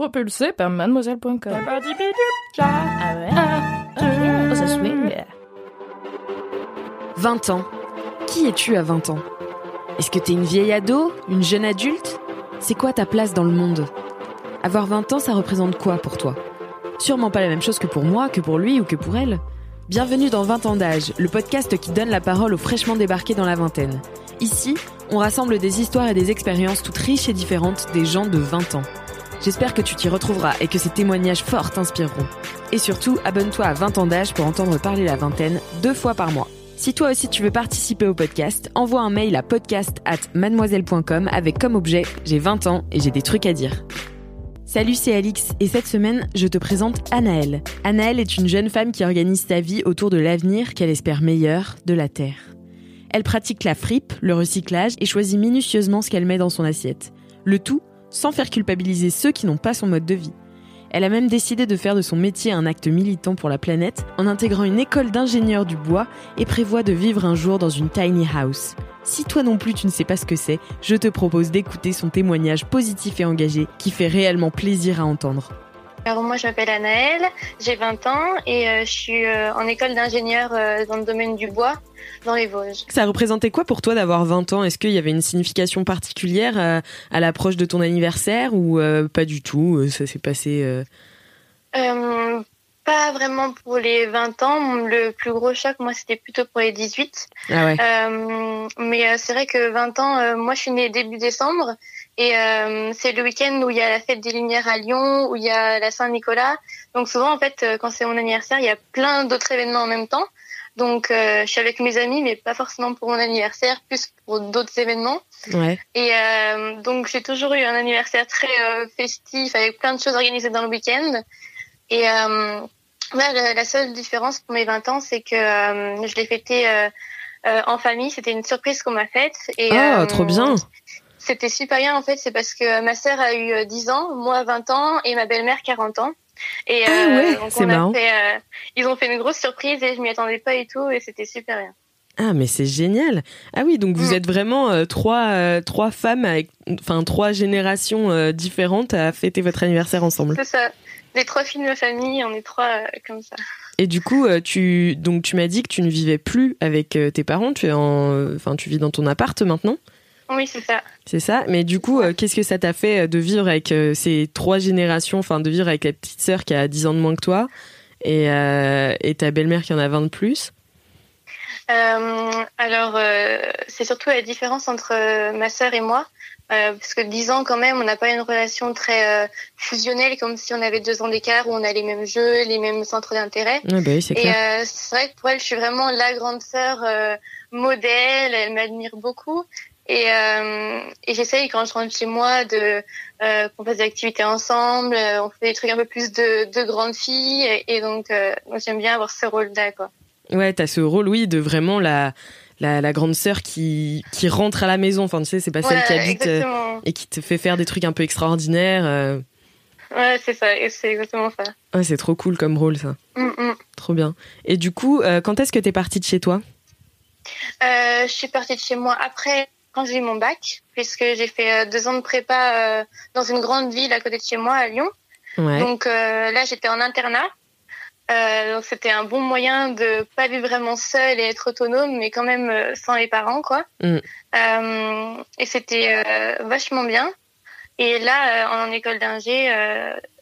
Propulsé par mademoiselle.com. Ah ouais? Oh, ça swing 20 ans. Qui es-tu à 20 ans? Est-ce que t'es une vieille ado? Une jeune adulte? C'est quoi ta place dans le monde? Avoir 20 ans, ça représente quoi pour toi? Sûrement pas la même chose que pour moi, que pour lui ou que pour elle. Bienvenue dans 20 ans d'âge, le podcast qui donne la parole aux fraîchement débarqués dans la vingtaine. Ici, on rassemble des histoires et des expériences toutes riches et différentes des gens de 20 ans. J'espère que tu t'y retrouveras et que ces témoignages forts t'inspireront. Et surtout, abonne-toi à 20 ans d'âge pour entendre parler la vingtaine deux fois par mois. Si toi aussi tu veux participer au podcast, envoie un mail à podcast at mademoiselle.com avec comme objet J'ai 20 ans et j'ai des trucs à dire. Salut, c'est Alix et cette semaine, je te présente Anaëlle. Anaëlle est une jeune femme qui organise sa vie autour de l'avenir qu'elle espère meilleur de la Terre. Elle pratique la fripe, le recyclage et choisit minutieusement ce qu'elle met dans son assiette. Le tout sans faire culpabiliser ceux qui n'ont pas son mode de vie. Elle a même décidé de faire de son métier un acte militant pour la planète en intégrant une école d'ingénieurs du bois et prévoit de vivre un jour dans une tiny house. Si toi non plus tu ne sais pas ce que c'est, je te propose d'écouter son témoignage positif et engagé qui fait réellement plaisir à entendre. Alors moi je m'appelle Anaëlle, j'ai 20 ans et euh, je suis euh, en école d'ingénieur euh, dans le domaine du bois dans les Vosges. Ça représentait quoi pour toi d'avoir 20 ans? Est-ce qu'il y avait une signification particulière à l'approche de ton anniversaire ou pas du tout Ça s'est passé Pas vraiment pour les 20 ans. Le plus gros choc, moi, c'était plutôt pour les 18. Ah ouais. mais c'est vrai que 20 ans, moi, je suis née début décembre. Et euh, c'est le week-end où il y a la fête des Lumières à Lyon, où il y a la Saint-Nicolas. Donc souvent, en fait, euh, quand c'est mon anniversaire, il y a plein d'autres événements en même temps. Donc euh, je suis avec mes amis, mais pas forcément pour mon anniversaire, plus pour d'autres événements. Ouais. Et euh, donc j'ai toujours eu un anniversaire très euh, festif, avec plein de choses organisées dans le week-end. Et euh, ouais, la, seule différence pour mes 20 ans, c'est que je l'ai fêté en famille. C'était une surprise qu'on m'a faite. Et, oh, trop bien c'était super bien en fait, c'est parce que ma sœur a eu 10 euh, ans, moi 20 ans et ma belle-mère 40 ans. Et ah euh, ouais, c'est marrant. Fait, euh, ils ont fait une grosse surprise et je m'y attendais pas et tout et c'était super bien. Ah mais c'est génial. Ah oui, donc vous mm. êtes vraiment trois trois femmes avec enfin trois générations différentes à fêter votre anniversaire ensemble. C'est ça. Les trois filles de ma famille, on est trois comme ça. Et du coup, tu donc tu m'as dit que tu ne vivais plus avec tes parents, tu es en enfin tu vis dans ton appart maintenant oui, c'est ça. C'est ça. Mais du coup, euh, qu'est-ce que ça t'a fait euh, de vivre avec euh, ces trois générations, enfin de vivre avec la petite sœur qui a 10 ans de moins que toi et, et ta belle-mère qui en a 20 de plus? Alors, c'est surtout la différence entre ma sœur et moi. parce que 10 ans quand même, on n'a pas une relation très fusionnelle comme si on avait deux ans d'écart où on a les mêmes jeux, les mêmes centres d'intérêt. bah oui, c'est. Et c'est vrai que pour elle, je suis vraiment la grande sœur modèle. Elle m'admire beaucoup. Et, euh, et j'essaye quand je rentre chez moi de euh, qu'on fasse des activités ensemble. Euh, on fait des trucs un peu plus de, de grandes filles. Et, donc, moi, j'aime bien avoir ce rôle-là, quoi. Ouais, t'as ce rôle, oui, de vraiment la la, la grande sœur qui qui rentre à la maison. Enfin, tu sais, c'est pas celle qui habite euh, et qui te fait faire des trucs un peu extraordinaires. Ouais, c'est ça, c'est exactement ça. Ouais, c'est trop cool comme rôle, ça. Mm, mm. Trop bien. Et du coup, quand est-ce que t'es partie de chez toi? Je suis partie de chez moi après quand j'ai eu mon bac, puisque j'ai fait euh, deux ans de prépa euh, dans une grande ville à côté de chez moi, à Lyon. Ouais. Donc euh, là, j'étais en internat. Euh, donc c'était un bon moyen de pas vivre vraiment seule et être autonome, mais quand même sans les parents, quoi. Mm. et c'était vachement bien. Et là, en école d'ingé,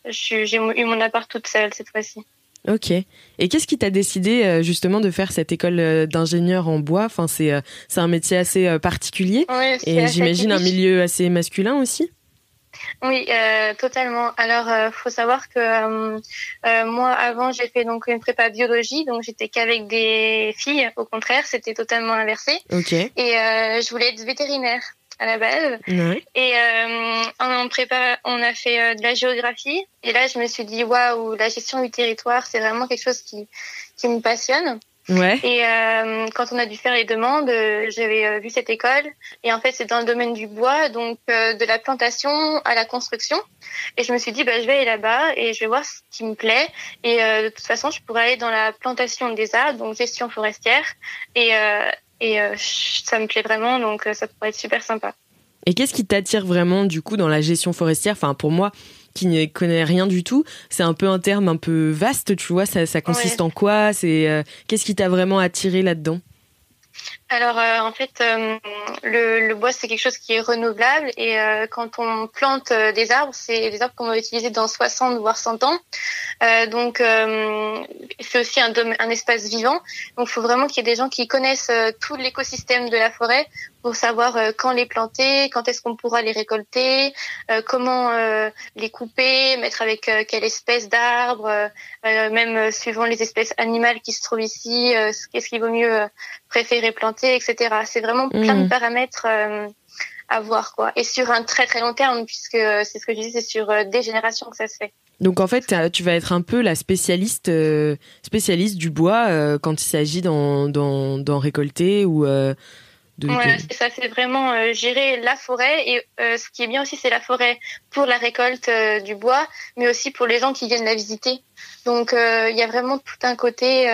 j'ai eu mon appart toute seule cette fois-ci. Ok. Et qu'est-ce qui t'a décidé euh, justement de faire cette école euh, d'ingénieur en bois? Enfin, c'est euh, c'est un métier assez particulier oui, et j'imagine un milieu assez masculin aussi. Oui, euh, totalement. Alors, euh, faut savoir que euh, moi, avant, j'ai fait donc une prépa biologie, donc j'étais qu'avec des filles. Au contraire, c'était totalement inversé. Ok. Et je voulais être vétérinaire. À la base. Et on prépare, on a fait de la géographie. Et là, je me suis dit waouh, la gestion du territoire, c'est vraiment quelque chose qui qui me passionne. Ouais. Et euh, quand on a dû faire les demandes, euh, j'avais euh, vu cette école. Et en fait, c'est dans le domaine du bois, donc de la plantation à la construction. Et je me suis dit, bah, je vais aller là-bas et je vais voir ce qui me plaît. Et de toute façon, je pourrais aller dans la plantation des arbres, donc gestion forestière. Et, et ça me plaît vraiment, donc ça pourrait être super sympa. Et qu'est-ce qui t'attire vraiment du coup dans la gestion forestière? Enfin, pour moi, qui ne connaît rien du tout, c'est un peu un terme un peu vaste, tu vois. Ça, ça consiste en quoi? C'est euh, qu'est-ce qui t'a vraiment attiré là-dedans? Alors euh, en fait, euh, le, bois c'est quelque chose qui est renouvelable et euh, quand on plante des arbres, c'est des arbres qu'on va utiliser dans 60 voire 100 ans. donc c'est aussi un, un espace vivant. Donc il faut vraiment qu'il y ait des gens qui connaissent tout l'écosystème de la forêt pour savoir quand les planter, quand est-ce qu'on pourra les récolter, comment les couper, mettre avec quelle espèce d'arbre, même suivant les espèces animales qui se trouvent ici, qu'est-ce qu'il vaut mieux préférer planter, etc. C'est vraiment plein de mm. paramètres euh, à voir, quoi. Et sur un très très long terme, puisque euh, c'est ce que je disais, c'est sur euh, des générations que ça se fait. Donc en fait, tu vas être un peu la spécialiste spécialiste du bois quand il s'agit d'en récolter ou de, ça c'est vraiment gérer la forêt et ce qui est bien aussi c'est la forêt pour la récolte du bois, mais aussi pour les gens qui viennent la visiter. Donc il y a vraiment tout un côté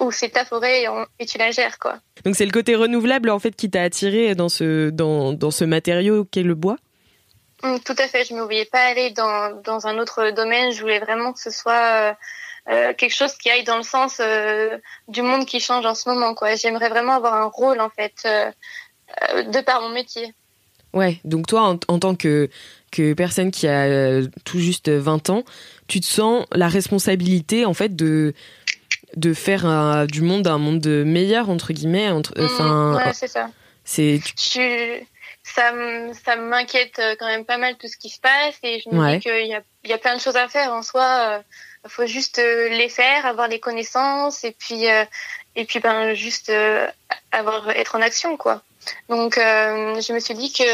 ou c'est ta forêt et, tu la gères quoi. Donc c'est le côté renouvelable en fait qui t'a attiré dans ce dans, dans ce matériau qu'est le bois? Mm, tout à fait. Je ne me voyais pas aller dans, dans un autre domaine. Je voulais vraiment que ce soit euh, euh, quelque chose qui aille dans le sens euh, du monde qui change en ce moment quoi. J'aimerais vraiment avoir un rôle en fait de par mon métier. Ouais. Donc toi en, en tant que que personne qui a tout juste 20 ans, tu te sens la responsabilité en fait de de faire du monde un monde meilleur entre guillemets entre mm, enfin ouais, c'est ça. c'est ça ça m'inquiète euh, quand même pas mal tout ce qui se passe et je me dis qu'il y a il y a plein de choses à faire. En soi il euh, faut juste euh, les faire avoir les connaissances et puis et puis ben juste avoir être en action quoi. Donc je me suis dit que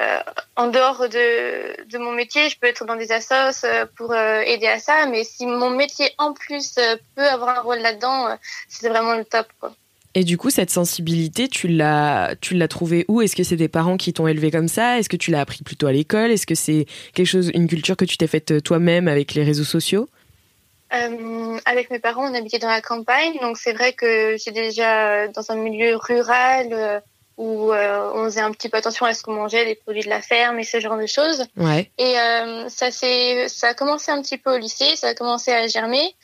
euh, en dehors de, de, mon métier, je peux être dans des assos euh, pour euh, aider à ça, mais si mon métier en plus peut avoir un rôle là-dedans, c'est vraiment le top. Quoi. Et du coup, cette sensibilité, tu l'as, tu l'as trouvée où? Est-ce que c'est des parents qui t'ont élevé comme ça? Est-ce que tu l'as appris plutôt à l'école? Est-ce que c'est quelque chose, une culture que tu t'es faite toi-même avec les réseaux sociaux? Euh, avec mes parents, on habitait dans la campagne, donc c'est vrai que j'ai déjà dans un milieu rural où euh, on faisait un petit peu attention à ce qu'on mangeait, des produits de la ferme et ce genre de choses. Ouais. Et euh, ça c'est ça a commencé un petit peu au lycée, ça a commencé à germer.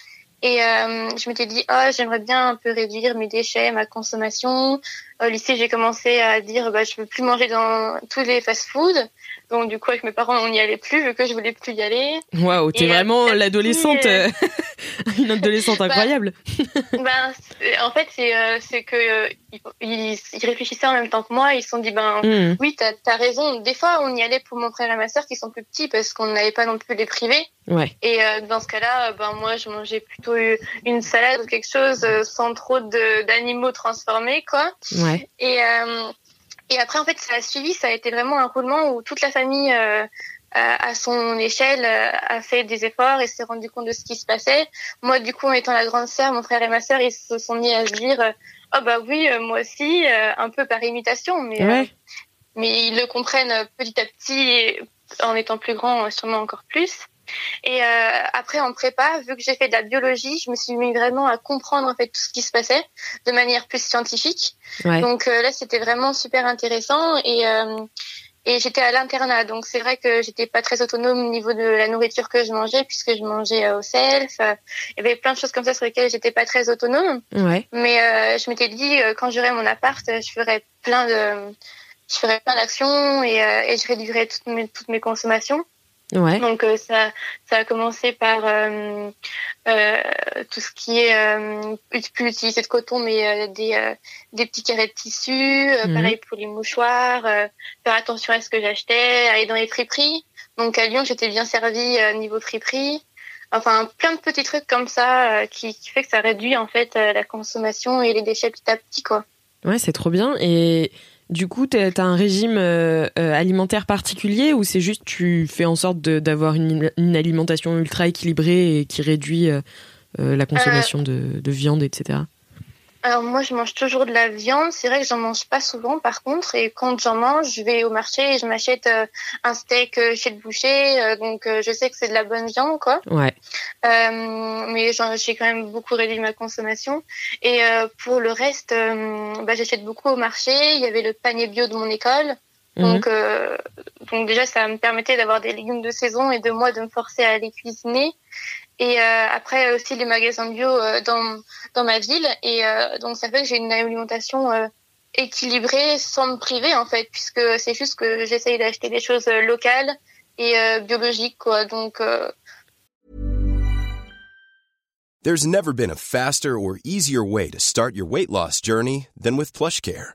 Et euh, je m'étais dit, oh, j'aimerais bien un peu réduire mes déchets, ma consommation. Au lycée, j'ai commencé à dire, bah, je veux plus manger dans tous les fast-foods. Donc du coup avec mes parents on n'y allait plus vu que je voulais plus y aller. Waouh, t'es vraiment l'adolescente, euh, une adolescente bah, incroyable. ben en fait c'est euh, c'est que euh, ils, réfléchissaient en même temps que moi, ils se sont dit ben hmm. oui t'as as raison. Des fois on y allait pour mon frère et ma sœur qui sont plus petits parce qu'on n'avait pas non plus les privés. Ouais. Et dans ce cas-là ben moi je mangeais plutôt une salade ou quelque chose sans trop d'animaux transformés quoi. Ouais. Et et après, en fait, ça a suivi, ça a été vraiment un roulement où toute la famille, euh, à son échelle, euh, a fait des efforts et s'est rendu compte de ce qui se passait. Moi, du coup, en étant la grande sœur, mon frère et ma sœur, ils se sont mis à se dire, euh, oh bah oui, moi aussi, un peu par imitation, mais mais ils le comprennent petit à petit, en étant plus grands, sûrement encore plus. Et euh, après en prépa, vu que j'ai fait de la biologie, je me suis mis vraiment à comprendre en fait tout ce qui se passait de manière plus scientifique. Donc euh, là, c'était vraiment super intéressant et euh, et j'étais à l'internat, donc c'est vrai que j'étais pas très autonome au niveau de la nourriture que je mangeais, puisque je mangeais au self. Il y avait plein de choses comme ça sur lesquelles j'étais pas très autonome. Ouais. Mais euh, je m'étais dit, quand j'aurais mon appart, je ferais plein de, je ferais plein d'actions et, et je réduirais toutes mes, toutes mes consommations. Ouais. Donc euh, ça, ça a commencé par euh, euh, tout ce qui est plus utilisé de coton, mais des, des petits carrés de tissu, mhm. pareil pour les mouchoirs, faire attention à ce que j'achetais, aller dans les friperies. Donc à Lyon, j'étais bien servie niveau friperie. Enfin, plein de petits trucs comme ça qui, qui fait que ça réduit en fait la consommation et les déchets petit à petit, quoi. Ouais, c'est trop bien. Et Du coup, tu as un régime alimentaire particulier ou c'est juste tu fais en sorte d'avoir une, alimentation ultra équilibrée et qui réduit la consommation de, de viande, etc. Alors moi, je mange toujours de la viande. C'est vrai que j'en mange pas souvent, par contre. Et quand j'en mange, je vais au marché et je m'achète euh, un steak euh, chez le boucher. Euh, donc je sais que c'est de la bonne viande, quoi. Ouais. mais j'ai quand même beaucoup réduit ma consommation. Et pour le reste, bah, j'achète beaucoup au marché. Il y avait le panier bio de mon école. Mhm. Donc, donc déjà, ça me permettait d'avoir des légumes de saison et de moi de me forcer à les cuisiner. Et euh, après aussi les magasins bio euh, dans dans ma ville. Et euh, donc ça fait que j'ai une alimentation équilibrée sans me priver en fait, puisque c'est juste que j'essaye d'acheter des choses locales et biologiques quoi. Donc There's never been a faster or easier way to start your weight loss journey than with PlushCare.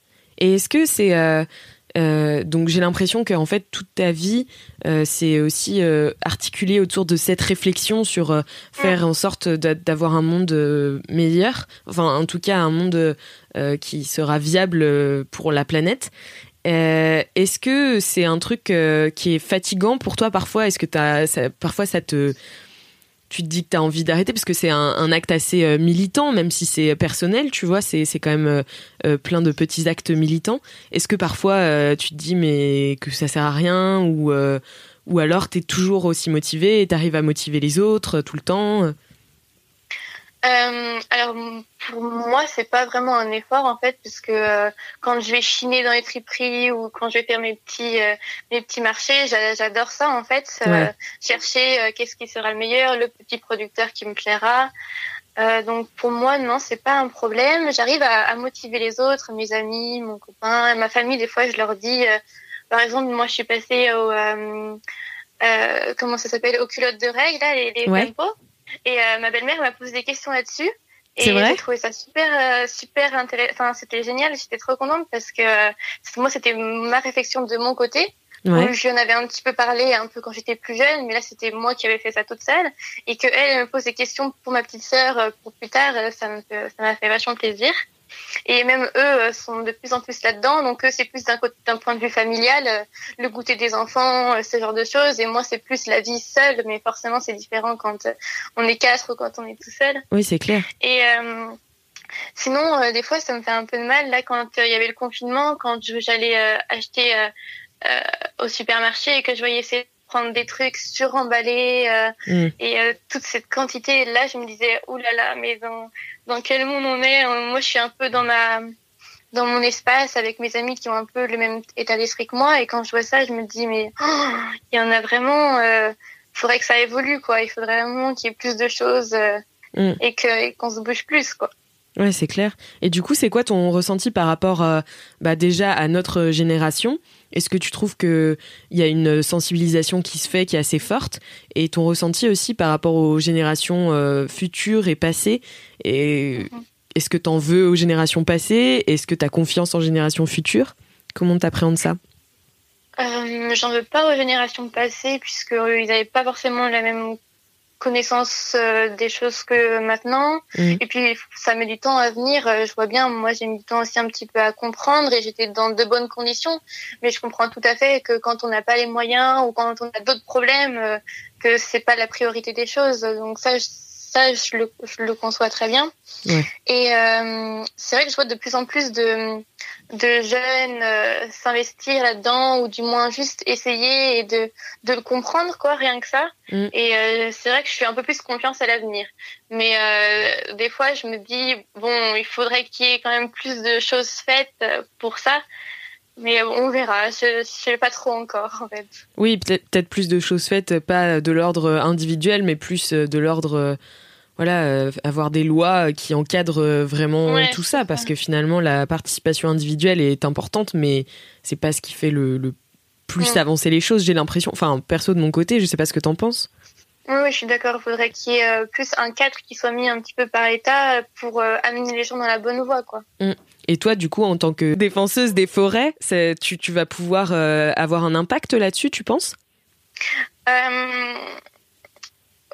Et est-ce que c'est euh, euh, donc j'ai l'impression qu'en fait toute ta vie euh, c'est aussi articulé autour de cette réflexion sur faire en sorte d'avoir un monde meilleur, enfin en tout cas un monde qui sera viable pour la planète. Est-ce que c'est un truc qui est fatigant pour toi parfois? Est-ce que as, parfois ça te tu te dis que tu as envie d'arrêter parce que c'est un, acte assez euh, militant, même si c'est personnel, tu vois, c'est quand même euh, euh, plein de petits actes militants. Est-ce que parfois tu te dis mais que ça sert à rien ou, ou alors tu es toujours aussi motivé et tu à motiver les autres tout le temps euh, alors pour moi c'est pas vraiment un effort en fait puisque euh, quand je vais chiner dans les friperies ou quand je vais faire mes petits euh, mes petits marchés j'adore ça en fait euh, chercher qu'est-ce qui sera le meilleur le petit producteur qui me plaira. Donc pour moi non c'est pas un problème. J'arrive à, à, motiver les autres mes amis mon copain ma famille des fois je leur dis par exemple moi je suis passée au comment ça s'appelle aux culottes de règles là les, les et euh, ma belle-mère m'a posé des questions là-dessus. Et j'ai trouvé ça super, euh, super intéressant. Enfin, c'était génial. J'étais trop contente parce que moi, c'était ma réflexion de mon côté. Ouais. Je en avais un petit peu parlé un peu quand j'étais plus jeune, mais là c'était moi qui avais fait ça toute seule et que elle me pose des questions pour ma petite sœur euh, pour plus tard, ça m'a fait vachement plaisir. Et même eux euh, sont de plus en plus là-dedans. Donc eux, c'est plus d'un point de vue familial, euh, le goûter des enfants, euh, ce genre de choses. Et moi, c'est plus la vie seule. Mais forcément, c'est différent quand on est quatre ou quand on est tout seul. Oui, c'est clair. Et sinon, des fois, ça me fait un peu de mal. Là, quand il y avait le confinement, quand j'allais acheter au supermarché et que je voyais ces prendre des trucs suremballés euh, mm. et euh, toute cette quantité là je me disais oulala là là, mais dans dans quel monde on est? Moi je suis un peu dans ma dans mon espace avec mes amis qui ont un peu le même état d'esprit que moi et quand je vois ça je me dis mais oh, il y en a vraiment euh, faudrait que ça évolue quoi il faudrait vraiment qu'il y ait plus de choses euh, mm. et qu'on se bouge plus quoi Ouais, c'est clair. Et du coup, c'est quoi ton ressenti par rapport bah, déjà à notre génération? Est-ce que tu trouves qu'il y a une sensibilisation qui se fait, qui est assez forte? Et ton ressenti aussi par rapport aux générations euh, futures et passées? Et mhm. Est-ce que tu en veux aux générations passées? Est-ce que tu as confiance en générations futures? Comment tu appréhendes ça? Euh, J'en veux pas aux générations passées, puisqu'ils n'avaient pas forcément la même connaissance euh, des choses que maintenant. Mm. Et puis, ça met du temps à venir. Euh, je vois bien, moi, j'ai mis du temps aussi un petit peu à comprendre et j'étais dans de bonnes conditions. Mais je comprends tout à fait que quand on n'a pas les moyens ou quand on a d'autres problèmes, euh, que c'est pas la priorité des choses. Donc ça, ça, je le, je le conçois très bien. Et euh, c'est vrai que je vois de plus en plus de, de jeunes euh, s'investir là-dedans ou du moins juste essayer et de, de le comprendre, quoi, rien que ça. Mm. Et euh, c'est vrai que je suis un peu plus confiance à l'avenir. Mais euh, des fois, je me dis, bon, il faudrait qu'il y ait quand même plus de choses faites pour ça. Mais on verra, je ne sais pas trop encore en fait. Oui, peut-être peut plus de choses faites, pas de l'ordre individuel, mais plus de l'ordre voilà, avoir des lois qui encadrent vraiment tout ça, parce que finalement la participation individuelle est importante, mais c'est pas ce qui fait le, plus avancer les choses. J'ai l'impression, enfin perso de mon côté, je sais pas ce que t'en penses. Oui, je suis d'accord. Il faudrait qu'il y ait plus un cadre qui soit mis un petit peu par l'État pour amener les gens dans la bonne voie, quoi. Mmh. Et toi, du coup, en tant que défenseuse des forêts, tu, tu, vas pouvoir avoir un impact là-dessus, tu penses? Euh,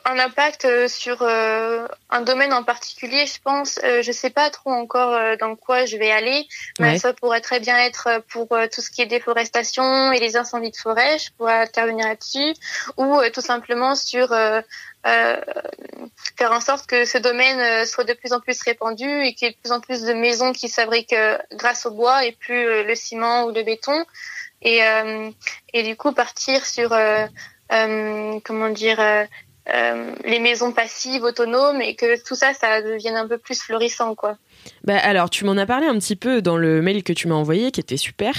un impact euh, sur euh, un domaine en particulier, je pense. je sais pas trop encore dans quoi je vais aller, mais ça pourrait très bien être pour tout ce qui est déforestation et les incendies de forêt. Je pourrais intervenir là-dessus, ou tout simplement sur faire en sorte que ce domaine soit de plus en plus répandu et qu'il y ait de plus en plus de maisons qui fabriquent grâce au bois et plus le ciment ou le béton. Et, et du coup partir sur euh, comment dire, euh, euh, les maisons passives, autonomes, et que tout ça, ça devienne un peu plus florissant, quoi. Bah alors, tu m'en as parlé un petit peu dans le mail que tu m'as envoyé, qui était super.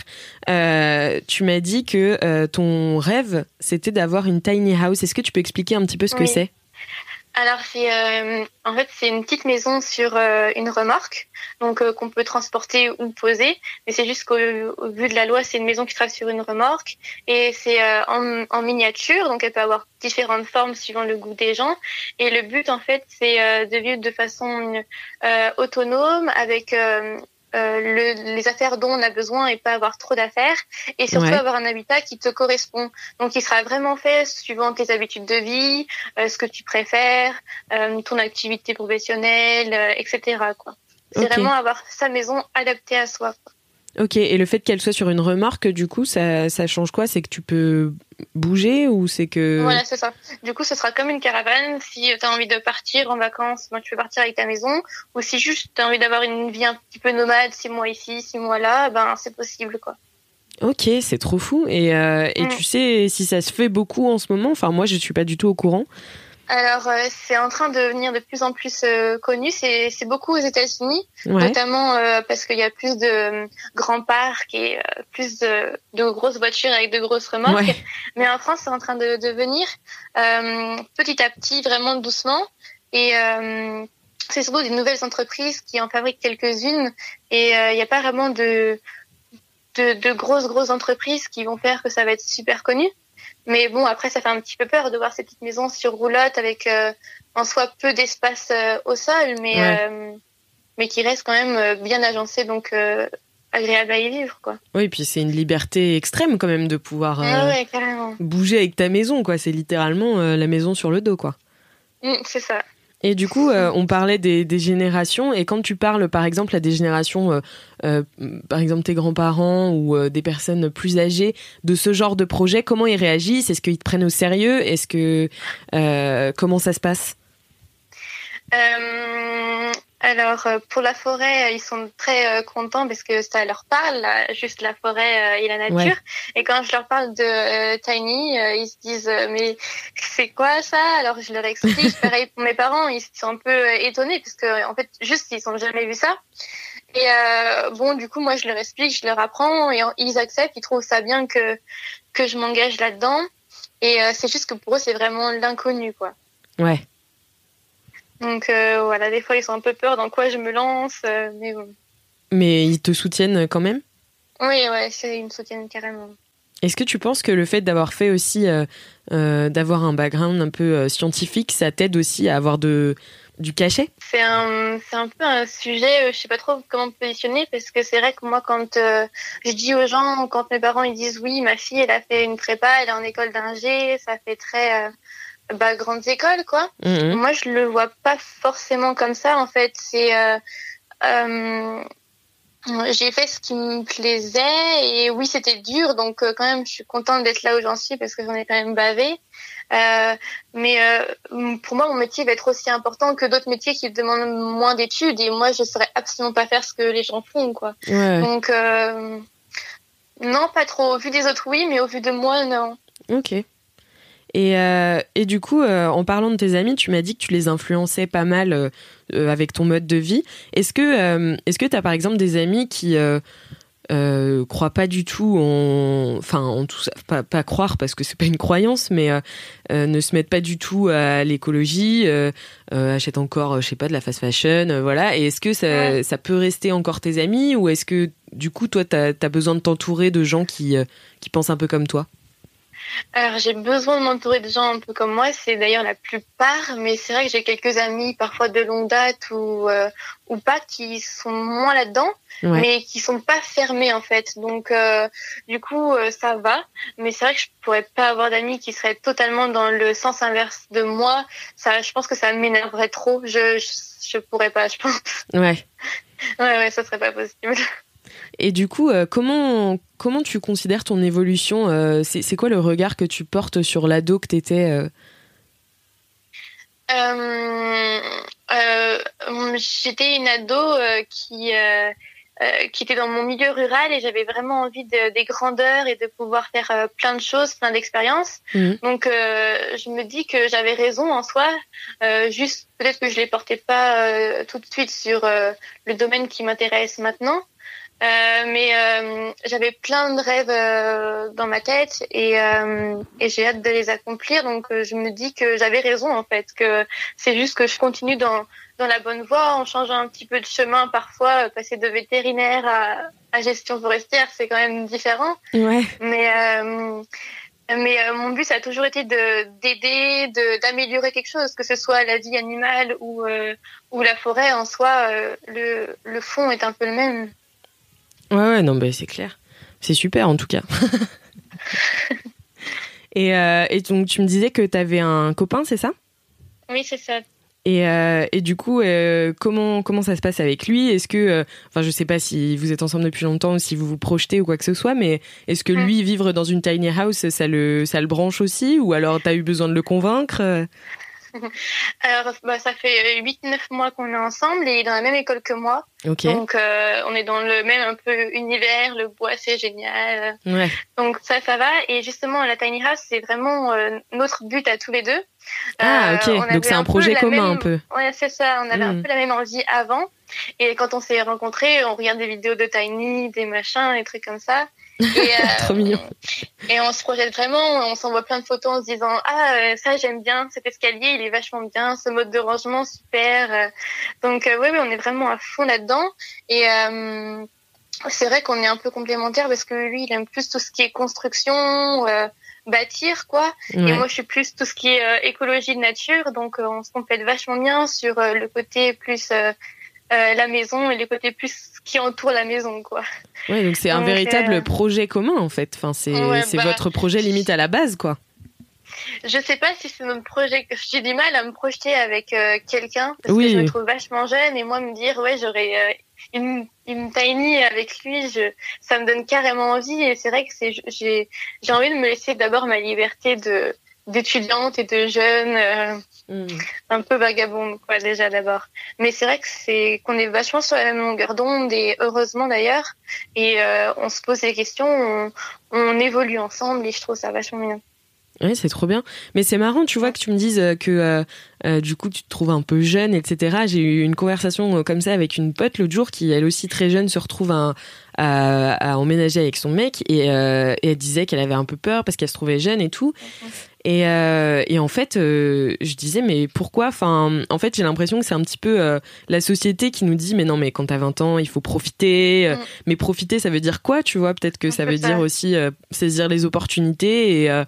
Euh, tu m'as dit que ton rêve, c'était d'avoir une tiny house. Est-ce que tu peux expliquer un petit peu ce que c'est? Alors c'est euh, en fait c'est une petite maison sur euh, une remorque, donc euh, qu'on peut transporter ou poser, mais c'est juste qu'au vu de la loi c'est une maison qui sera sur une remorque et c'est en, en, miniature, donc elle peut avoir différentes formes suivant le goût des gens. Et le but en fait c'est de vivre de façon autonome avec euh, le, les affaires dont on a besoin et pas avoir trop d'affaires et surtout avoir un habitat qui te correspond. Donc il sera vraiment fait suivant tes habitudes de vie euh, ce que tu préfères euh, ton activité professionnelle etc quoi. C'est vraiment avoir sa maison adaptée à soi quoi. Ok, et le fait qu'elle soit sur une remorque, du coup, ça, ça change quoi? C'est que tu peux bouger ou c'est que... Voilà, c'est ça. Du coup, ce sera comme une caravane. Si tu as envie de partir en vacances, ben, tu peux partir avec ta maison. Ou si juste tu as envie d'avoir une vie un petit peu nomade, six mois ici, six mois là, ben c'est possible, quoi. Ok, c'est trop fou. Et, euh, et mm. tu sais si ça se fait beaucoup en ce moment? Enfin, moi, je suis pas du tout au courant. Alors, euh, c'est en train de devenir de plus en plus euh, connu. C'est, beaucoup aux États-Unis, notamment euh, parce qu'il y a plus de grands parcs et plus de, grosses voitures avec de grosses remorques. Mais en France, c'est en train de, de venir petit à petit, vraiment doucement. Et c'est surtout des nouvelles entreprises qui en fabriquent quelques-unes. Et il n'y a pas vraiment de, de, de grosses, grosses entreprises qui vont faire que ça va être super connu. Mais bon, après, ça fait un petit peu peur de voir ces petites maisons sur roulotte avec euh, en soi peu d'espace euh, au sol, mais, euh, mais qui reste quand même bien agencé, donc agréable à y vivre. Quoi. Oui, puis c'est une liberté extrême quand même de pouvoir bouger avec ta maison. quoi. C'est littéralement la maison sur le dos. quoi. Mmh, c'est ça. Et du coup, euh, on parlait des, générations. Et quand tu parles, par exemple, à des générations, euh, euh, par exemple tes grands-parents ou des personnes plus âgées, de ce genre de projet, comment ils réagissent? Est-ce qu'ils te prennent au sérieux? Est-ce que comment ça se passe? Alors euh, pour la forêt, euh, ils sont très euh, contents parce que ça leur parle, juste la forêt et la nature. Et quand je leur parle de Tiny, ils se disent mais c'est quoi ça? Alors je leur explique. Pareil pour mes parents, ils sont un peu étonnés parce que en fait juste ils ont jamais vu ça. Et bon du coup moi je leur explique, je leur apprends et ils acceptent, ils trouvent ça bien que que je m'engage là-dedans. Et c'est juste que pour eux c'est vraiment l'inconnu quoi. Ouais. Donc euh, voilà, des fois ils sont un peu peur dans quoi je me lance, euh, mais bon. Mais ils te soutiennent quand même? Oui, ouais, ils me soutiennent carrément. Est-ce que tu penses que le fait d'avoir fait aussi, euh, d'avoir un background un peu scientifique, ça t'aide aussi à avoir de, du cachet? C'est un, un peu un sujet, je sais pas trop comment me positionner, parce que c'est vrai que moi, quand je dis aux gens, quand mes parents ils disent oui, ma fille, elle a fait une prépa, elle est en école d'ingé, ça fait très bah, grandes écoles, quoi. Mhm. Moi, je le vois pas forcément comme ça, en fait. C'est. Euh, euh, j'ai fait ce qui me plaisait et oui c'était dur donc euh, quand même je suis contente d'être là où j'en suis parce que j'en ai quand même bavé euh, mais euh, pour moi mon métier va être aussi important que d'autres métiers qui demandent moins d'études et moi je saurais absolument pas faire ce que les gens font quoi donc non pas trop au vu des autres oui mais au vu de moi non ok et, euh, et du coup, euh, en parlant de tes amis, tu m'as dit que tu les influençais pas mal euh, avec ton mode de vie. Est-ce que est-ce que tu as par exemple des amis qui croient pas du tout en, enfin, en tout ça, pas, pas croire parce que c'est pas une croyance, mais ne se mettent pas du tout à l'écologie, achètent encore, je sais pas, de la fast fashion, voilà. Et est-ce que ça, Ouais. ça peut rester encore tes amis ou est-ce que du coup, toi, t'as as besoin de t'entourer de gens qui qui pensent un peu comme toi? Alors j'ai besoin de m'entourer de gens un peu comme moi, c'est d'ailleurs la plupart, mais c'est vrai que j'ai quelques amis parfois de longue date ou euh, ou pas qui sont moins là-dedans, Ouais. mais qui sont pas fermés en fait. Donc euh, du coup euh, ça va, mais c'est vrai que je pourrais pas avoir d'amis qui seraient totalement dans le sens inverse de moi. Ça, je pense que ça m'énerverait trop. Je, je je pourrais pas, je pense. Ouais. Ouais ouais, ça serait pas possible. Et du coup, euh, comment comment tu considères ton évolution euh, C'est quoi le regard que tu portes sur l'ado que t'étais euh Euh, euh, J'étais une ado qui qui était dans mon milieu rural et j'avais vraiment envie de, des grandeurs et de pouvoir faire plein de choses, plein d'expériences. Mhm. Donc je me dis que j'avais raison en soi, juste peut-être que je les portais pas tout de suite sur le domaine qui m'intéresse maintenant. Euh, mais euh, j'avais plein de rêves euh, dans ma tête et, euh, et j'ai hâte de les accomplir. Donc euh, je me dis que j'avais raison en fait, que c'est juste que je continue dans, dans la bonne voie en changeant un petit peu de chemin parfois. Passer de vétérinaire à, à gestion forestière, c'est quand même différent. Ouais. Mais euh, mais euh, mon but ça a toujours été de d'aider, de d'améliorer quelque chose, que ce soit la vie animale ou euh, ou la forêt en soi. euh, le le fond est un peu le même. Ouais, ouais, non, bah, c'est clair. C'est super en tout cas. et, euh, et donc, tu me disais que t'avais un copain, c'est ça? Oui c'est ça. et, euh, et du coup, euh, comment, comment ça se passe avec lui? Est-ce que, enfin, je sais pas si vous êtes ensemble depuis longtemps ou si vous vous projetez ou quoi que ce soit, mais est-ce que Mm. lui, vivre dans une tiny house, ça le, ça le branche aussi? Ou alors t'as eu besoin de le convaincre? Alors bah, ça fait 8-9 mois qu'on est ensemble et il est dans la même école que moi. Ok. Donc euh, on est dans le même un peu univers, le bois c'est génial. Ouais. Donc ça ça va et justement la tiny house c'est vraiment euh, notre but à tous les deux. Ah, Euh, ok. on Donc c'est un projet commun même- un peu. Ouais, c'est ça. On avait un peu la même envie avant. Et quand on s'est rencontrés, on regarde des vidéos de Tiny, des machins, des trucs comme ça. Et, euh, Trop mignon. et on se projette vraiment, on s'envoie plein de photos en se disant ah euh, ça j'aime bien, cet escalier il est vachement bien, ce mode de rangement super. Donc euh, oui oui on est vraiment à fond là-dedans et euh, c'est vrai qu'on est un peu complémentaires parce que lui il aime plus tout ce qui est construction, euh, bâtir quoi, et Ouais. moi je suis plus tout ce qui est écologie de nature donc on se complète vachement bien sur le côté plus euh, la maison et le côté plus qui entoure la maison quoi. Ouais, donc c'est un véritable euh, projet commun en fait. Enfin, c'est Ouais, bah. votre projet limite à la base, quoi. Je sais pas si c'est notre projet. J'ai du mal à me projeter avec euh, quelqu'un parce Oui. que je me trouve vachement jeune et moi me dire ouais j'aurais une, une tiny avec lui, je, ça me donne carrément envie et c'est vrai que c'est j'ai j'ai envie de me laisser d'abord ma liberté de d'étudiante et de jeune euh, un peu vagabonde quoi déjà d'abord. Mais c'est vrai que c'est qu'on est vachement sur la même longueur d'onde et heureusement d'ailleurs et euh, on se pose des questions, on, on évolue ensemble et je trouve ça vachement bien. Ouais, c'est trop bien. Mais c'est marrant, tu vois, que tu me dises euh, que euh, euh, du coup tu te trouves un peu jeune, etc. J'ai eu une conversation comme ça avec une pote l'autre jour qui, elle aussi très jeune, se retrouve à, à, à emménager avec son mec et, euh, et elle disait qu'elle avait un peu peur parce qu'elle se trouvait jeune et tout. Et, euh, et en fait, euh, je disais, mais pourquoi? Enfin, en fait, j'ai l'impression que c'est un petit peu la société qui nous dit, mais non, mais quand t'as 20 ans, il faut profiter. Mm. Mais profiter, ça veut dire quoi, tu vois? Peut-être que ça veut dire aussi saisir les opportunités et,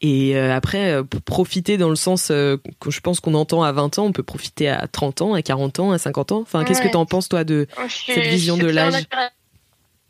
et après, profiter dans le sens que je pense qu'on entend à 20 ans, on peut profiter à 30 ans, à 40 ans, à 50 ans. Enfin, qu'est-ce que Ouais. t'en penses, toi, de... Je suis- Cette vision de l'âge?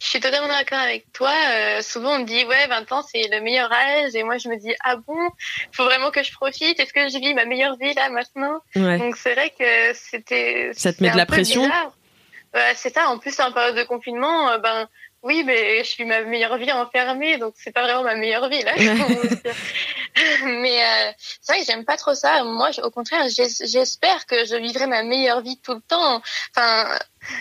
Je suis totalement d'accord avec toi. Euh, souvent, on me dit, ouais, 20 ans, c'est le meilleur âge. Et moi, je me dis, ah bon, faut vraiment que je profite. Est-ce que je vis ma meilleure vie là maintenant? Ouais. Donc, c'est vrai que c'était. Ça te met de la pression? Ouais, c'est ça. En plus, en période de confinement, euh, ben oui, mais je vis ma meilleure vie enfermée, donc c'est pas vraiment ma meilleure vie là. Mais euh, c'est vrai que j'aime pas trop ça. Moi, au contraire, j'es- j'espère que je vivrai ma meilleure vie tout le temps. Enfin,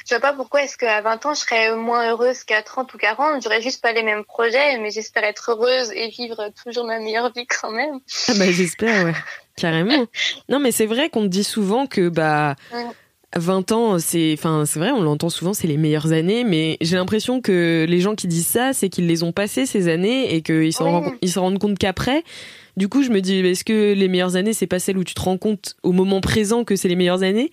je vois pas pourquoi est-ce qu'à 20 ans, je serais moins heureuse qu'à 30 ou 40. J'aurais juste pas les mêmes projets, mais j'espère être heureuse et vivre toujours ma meilleure vie quand même. Ah bah j'espère, ouais. Carrément. Non, mais c'est vrai qu'on dit souvent que bah Ouais. 20 ans, c'est, enfin, c'est vrai, on l'entend souvent, c'est les meilleures années, mais j'ai l'impression que les gens qui disent ça, c'est qu'ils les ont passées ces années et qu'ils s'en, Oui. ils s'en rendent compte qu'après. Du coup, je me dis, est-ce que les meilleures années, c'est pas celles où tu te rends compte au moment présent que c'est les meilleures années?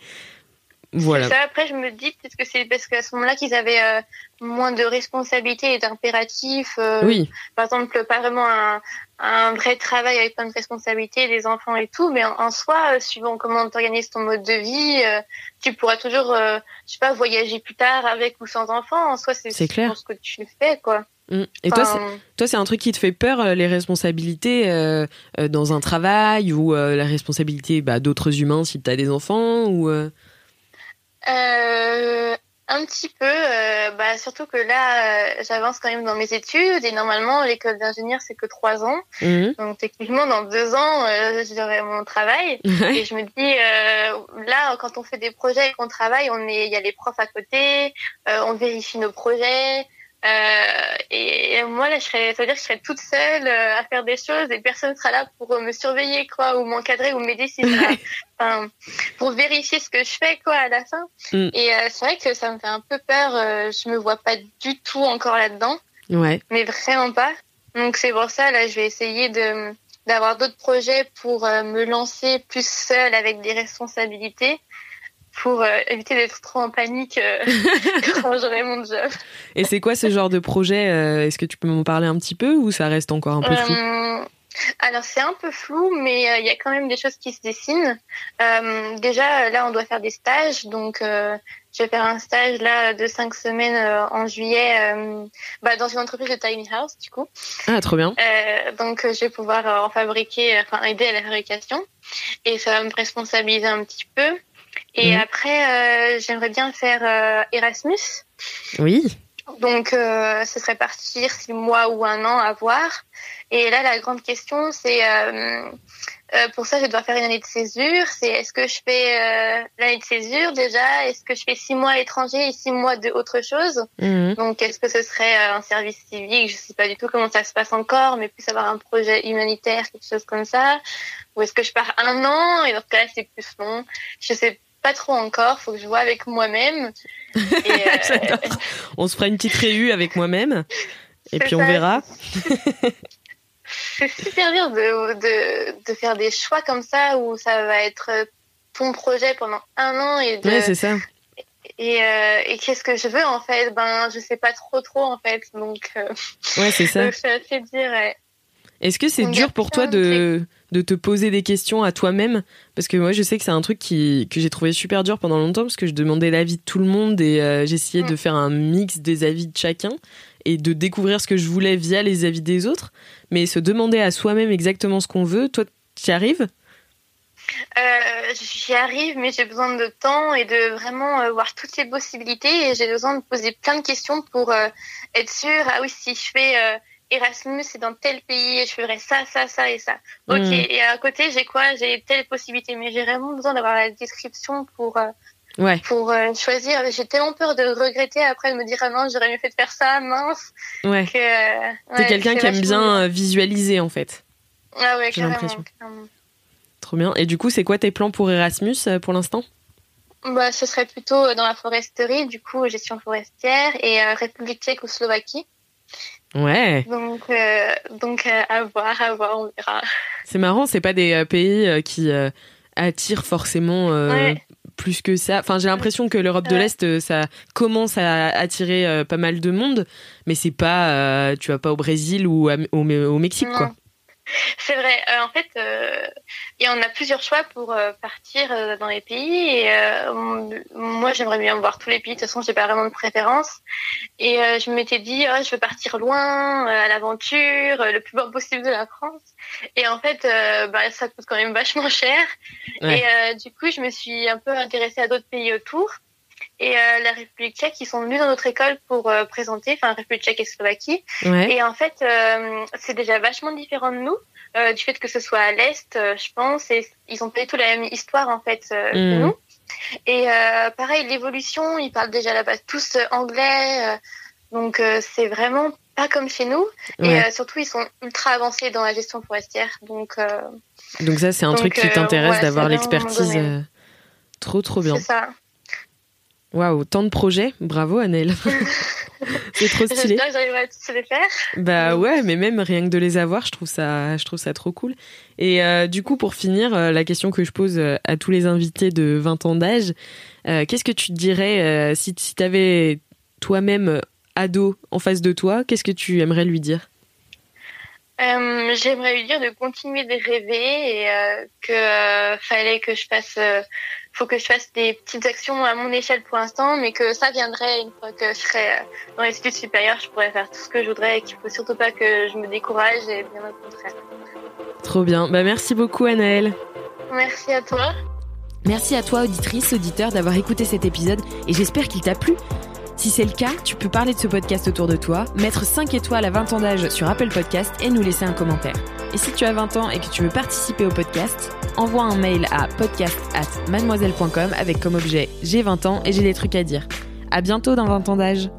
Voilà. Ça, après, je me dis peut-être que c'est parce qu'à ce moment-là qu'ils avaient euh, moins de responsabilités et d'impératifs. euh, Oui, Par exemple, pas vraiment un, un vrai travail avec plein de responsabilités, des enfants et tout, mais en, en soi, euh, suivant comment tu organises ton mode de vie, tu pourras toujours, je sais pas, voyager plus tard avec ou sans enfants. En soi, c'est C'est clair. ce que tu fais, quoi. Mm. Et toi, Enfin, toi, c'est un truc qui te fait peur, les responsabilités dans un travail ou la responsabilité bah, d'autres humains si t'as des enfants ou. Euh, un petit peu, euh, bah, surtout que là, euh, j'avance quand même dans mes études et normalement, l'école d'ingénieur, c'est que trois ans. mhm. Donc, techniquement, dans deux ans, euh, j'aurai mon travail. Et je me dis, euh, là, quand on fait des projets et qu'on travaille, on est, il y a les profs à côté, euh, on vérifie nos projets. Euh, et, et moi, là, je serais, ça veut dire que je serais toute seule euh, à faire des choses et personne sera là pour euh, me surveiller, quoi, ou m'encadrer ou m'aider si enfin, pour vérifier ce que je fais, quoi, à la fin. Mm. Et c'est vrai que ça me fait un peu peur. je me vois pas du tout encore là-dedans Ouais. mais vraiment pas. Donc c'est pour ça là, je vais essayer de d'avoir d'autres projets pour me lancer plus seule avec des responsabilités pour euh, éviter d'être trop en panique euh, quand j'aurai mon job. Et c'est quoi ce genre de projet euh, Est-ce que tu peux m'en parler un petit peu ou ça reste encore un peu flou? Euh, alors c'est un peu flou, mais il y a quand même des choses qui se dessinent. Déjà là, on doit faire des stages, donc je vais faire un stage là de cinq semaines euh, en juillet euh, bah, dans une entreprise de tiny house du coup. Ah, trop bien. Euh, donc, je vais pouvoir en fabriquer, enfin aider à la fabrication, et ça va me responsabiliser un petit peu. Et Mhm. après, euh, j'aimerais bien faire euh, Erasmus. Oui. Donc, euh, ce serait partir six mois ou un an à voir. Et là, la grande question, c'est pour ça, je dois faire une année de césure. C'est est-ce que je fais l'année de césure déjà? Est-ce que je fais six mois à l'étranger et six mois de autre chose? Mhm. donc, est-ce que ce serait un service civique? Je sais pas du tout comment ça se passe encore, mais plus avoir un projet humanitaire, quelque chose comme ça. Ou est-ce que je pars un an et dans ce cas-là, c'est plus long? Je sais pas trop encore. Faut que je vois avec moi-même. Euh. On se fera une petite réu avec moi-même et puis on verra. c'est super dur de, de, de faire des choix comme ça où ça va être ton projet pendant un an et de, Ouais, c'est ça. et, euh, et qu'est-ce que je veux en fait? Ben, je sais pas trop trop en fait. Donc, euh, Ouais, c'est ça. donc c'est assez dur. ouais. Est-ce que c'est dur pour toi de de, te poser des questions à toi-même? Parce que moi, je sais que c'est un truc qui, que j'ai trouvé super dur pendant longtemps parce que je demandais l'avis de tout le monde et euh, j'essayais de faire un mix des avis de chacun et de découvrir ce que je voulais via les avis des autres. Mais se demander à soi-même exactement ce qu'on veut, toi, tu y arrives? Euh, J'y arrive, mais j'ai besoin de temps et de vraiment euh, voir toutes les possibilités et j'ai besoin de poser plein de questions pour euh, être sûre. Ah oui, si je fais Erasmus, c'est dans tel pays et je ferai ça, ça, ça et ça. Ok. Mm. Et à côté, j'ai quoi? J'ai telle possibilité, mais j'ai vraiment besoin d'avoir la description pour euh, Ouais, pour euh, choisir. J'ai tellement peur de regretter après de me dire ah non, j'aurais mieux fait de faire ça, mince. ouais. Que euh, T'es ouais, quelqu'un qui aime bien visualiser en fait. Ah ouais, j'ai l'impression. Trop bien. Et du coup, c'est quoi tes plans pour Erasmus pour l'instant? Bah, ce serait plutôt dans la foresterie, du coup, gestion forestière et République tchèque ou Slovaquie. Ouais. Donc, euh, donc euh, à voir, à voir, on verra. C'est marrant, c'est pas des euh, pays qui attirent forcément Ouais. plus que ça. Enfin, j'ai l'impression que l'Europe de l'Est, ça commence à attirer pas mal de monde, mais c'est pas, tu vas pas au Brésil ou à- au, au Mexique, Non. quoi. C'est vrai. Euh, en fait, euh, et on a plusieurs choix pour euh, partir euh, dans les pays. Et euh, moi, j'aimerais bien voir tous les pays. De toute façon, j'ai pas vraiment de préférence. Et euh, je m'étais dit, oh, je veux partir loin, euh, à l'aventure, euh, le plus loin possible de la France. Et en fait, euh, bah, ça coûte quand même vachement cher. Ouais. Et euh, du coup, je me suis un peu intéressée à d'autres pays autour. Et euh, la République tchèque, ils sont venus dans notre école pour euh, présenter, enfin République tchèque et Slovaquie. Ouais. Et en fait, euh, c'est déjà vachement différent de nous, du fait que ce soit à l'est, je pense, et ils ont pas du tout la même histoire en fait que Mhm. nous. Et pareil, l'évolution, ils parlent déjà là-bas tous anglais, donc c'est vraiment pas comme chez nous. Ouais. Et surtout, ils sont ultra avancés dans la gestion forestière, donc Donc ça, c'est un donc, truc qui t'intéresse ouais, d'avoir l'expertise. Trop, trop bien. c'est ça. Waouh, tant de projets. Bravo, Annelle. c'est trop stylé. J'espère que j'arriverai à tous les faire. Bah ouais, mais même rien que de les avoir, je trouve ça, je trouve ça trop cool. Et euh, du coup, pour finir, euh, la question que je pose euh, à tous les invités de 20 ans d'âge, qu'est-ce que tu te dirais si, si tu avais toi-même ado en face de toi, qu'est-ce que tu aimerais lui dire? J'aimerais lui dire de continuer de rêver et que fallait que je fasse faut que je fasse des petites actions à mon échelle pour l'instant, mais que ça viendrait une fois que je serai euh, dans les études supérieures, je pourrais faire tout ce que je voudrais et qu'il faut surtout pas que je me décourage et bien au contraire. Trop bien. Bah, merci beaucoup, Anaëlle. Merci à toi. Merci à toi, auditrice, auditeur, d'avoir écouté cet épisode et j'espère qu'il t'a plu. Si c'est le cas, tu peux parler de ce podcast autour de toi, mettre 5 étoiles à 20 ans d'âge sur Apple Podcast et nous laisser un commentaire. Et si tu as 20 ans et que tu veux participer au podcast, envoie un mail à podcast at mademoiselle.com avec comme objet j'ai 20 ans et j'ai des trucs à dire. À bientôt dans 20 ans d'âge.